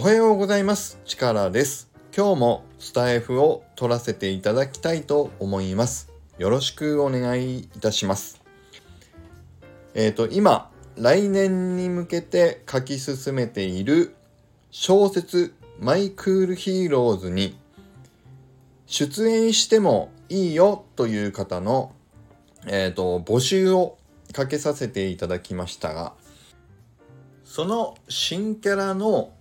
おはようございます。チカラです。今日もスタエフを取らせていただきたいと思います。よろしくお願いいたします。えっ、と、今、来年に向けて書き進めている小説マイクールヒーローズに出演してもいいよという方の、えー、と募集をかけさせていただきましたがその新キャラの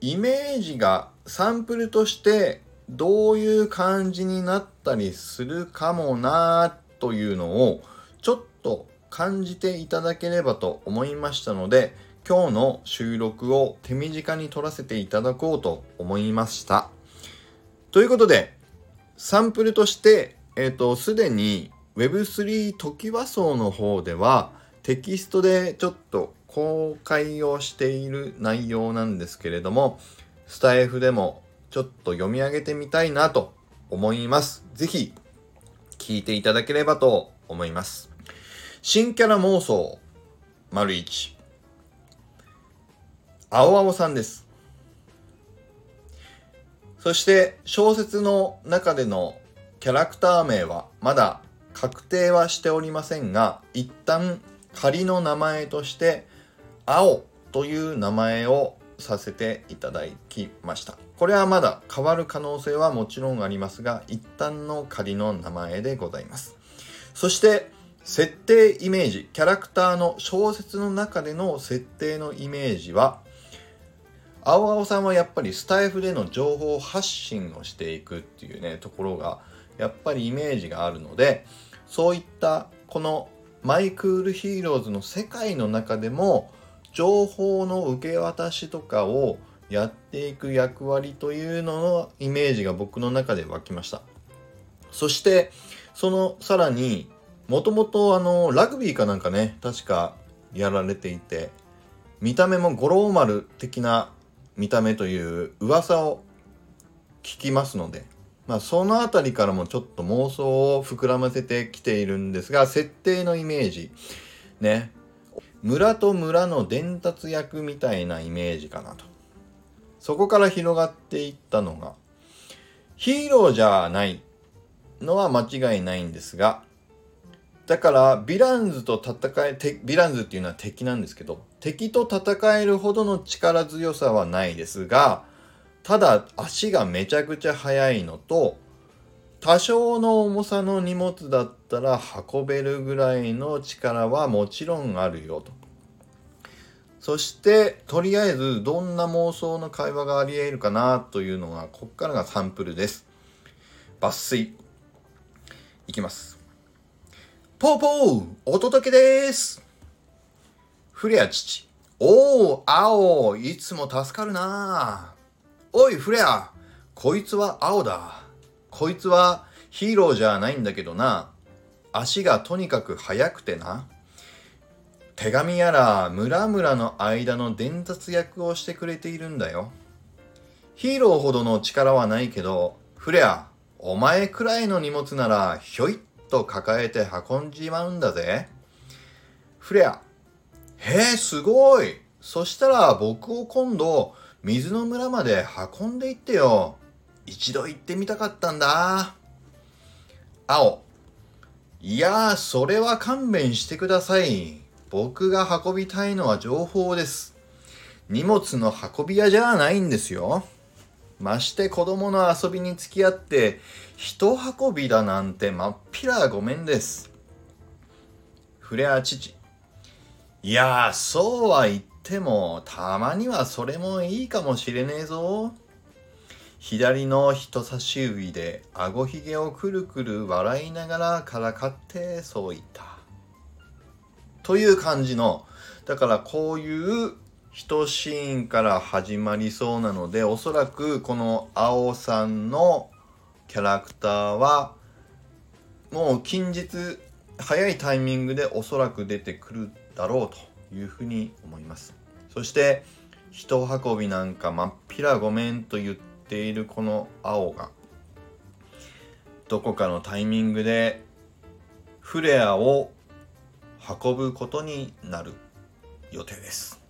イメージがサンプルとしてどういう感じになったりするかもなというのをちょっと感じていただければと思いましたので今日の収録を手短に撮らせていただこうと思いました。ということでサンプルとして、えっ、と、すでに Web3 トキワ荘の方ではテキストでちょっと公開をしている内容なんですけれども、スタイフでもちょっと読み上げてみたいなと思います。ぜひ聞いていただければと思います。新キャラ妄想、丸一。青青さんです。そして小説の中でのキャラクター名はまだ確定はしておりませんが一旦仮の名前として青という名前をさせていただきました。これはまだ変わる可能性はもちろんありますが一旦の仮の名前でございます。そして設定イメージキャラクターの小説の中での設定のイメージは青青さんはやっぱりスタイフでの情報発信をしていくっていうねところがやっぱりイメージがあるのでそういったこのマイクールヒーローズの世界の中でも情報の受け渡しとかをやっていく役割というののイメージが僕の中で湧きました。そしてそのさらにもともとあのラグビーかなんかね確かやられていて見た目も五郎丸的な見た目という噂を聞きますので、まあ、その辺りからもちょっと妄想を膨らませてきているんですが設定のイメージ。ね。村と村の伝達役みたいなイメージかなと。そこから広がっていったのがヒーローじゃないのは間違いないんですがだからヴィランズと戦えヴィランズっていうのは敵なんですけど敵と戦えるほどの力強さはないですがただ足がめちゃくちゃ速いのと多少の重さの荷物だったら運べるぐらいの力はもちろんあるよと。そしてとりあえずどんな妄想の会話があり得るかなというのがこっからがサンプルです。抜粋。いきます。ポーポーお届けです。フレア父。おお、青、いつも助かるな。おい、フレア、こいつは青だ。こいつはヒーローじゃないんだけどな。足がとにかく速くてな。手紙やら村々の間の伝達役をしてくれているんだよ。ヒーローほどの力はないけど、フレア、お前くらいの荷物ならひょいっと抱えて運んじまうんだぜ。フレア、へえ、すごいそしたら僕を今度、水の村まで運んでいってよ。一度行ってみたかったんだ。青。いやー、それは勘弁してください。僕が運びたいのは情報です。荷物の運び屋じゃないんですよ。まして子供の遊びに付き合って、人運びだなんてまっぴらごめんです。フレア父。いやー、そうは言っても、たまにはそれもいいかもしれねえぞ。左の人差し指で顎ひげをくるくる笑いながらからかってそう言った。という感じの、だからこういう一シーンから始まりそうなので、おそらくこの青さんのキャラクターは、もう近日早いタイミングでおそらく出てくるだろうというふうに思いますそして人運びなんかまっぴらごめんと言ってっているこの青がどこかのタイミングでフレアを運ぶことになる予定です。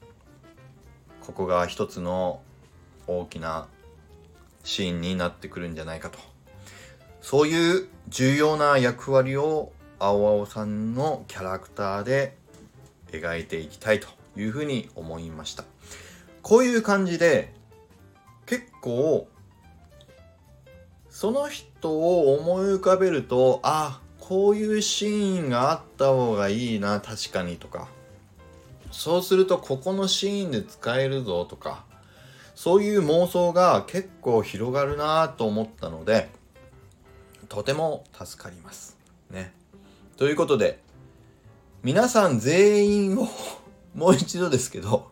ここが一つの大きなシーンになってくるんじゃないかと。そういう重要な役割を青青さんのキャラクターで描いていきたいというふうに思いました。こういう感じで結構その人を思い浮かべるとあこういうシーンがあった方がいいな確かにとか。そうするとここのシーンで使えるぞとか。そういう妄想が結構広がるなと思ったのでとても助かります。ね。ということで皆さん全員を もう一度ですけど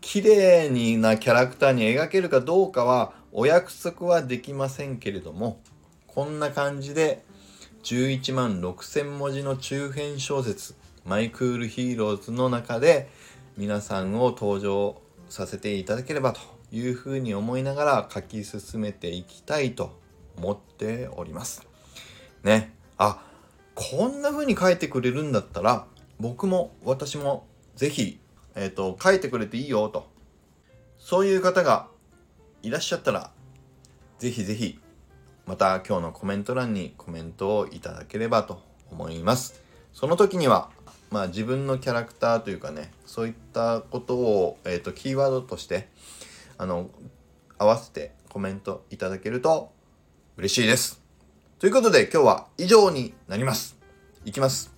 綺麗になキャラクターに描けるかどうかはお約束はできませんけれどもこんな感じで11万6000文字の中編小説「マイクールヒーローズ」の中で皆さんを登場させていただければというふうに思いながら書き進めていきたいと思っております。ね。あ、こんな風に書いてくれるんだったら僕も私もぜひ、えっ、ー、と、書いてくれていいよと。そういう方がいらっしゃったらぜひぜひまた今日のコメント欄にコメントをいただければと思います。その時には、まあ自分のキャラクターというかね、そういったことを、えっ、ー、と、キーワードとして、あの、合わせてコメントいただけると嬉しいです。ということで今日は以上になります。いきます。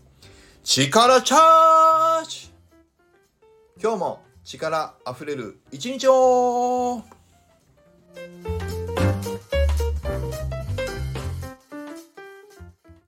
力チャージ今日も力あふれる一日を。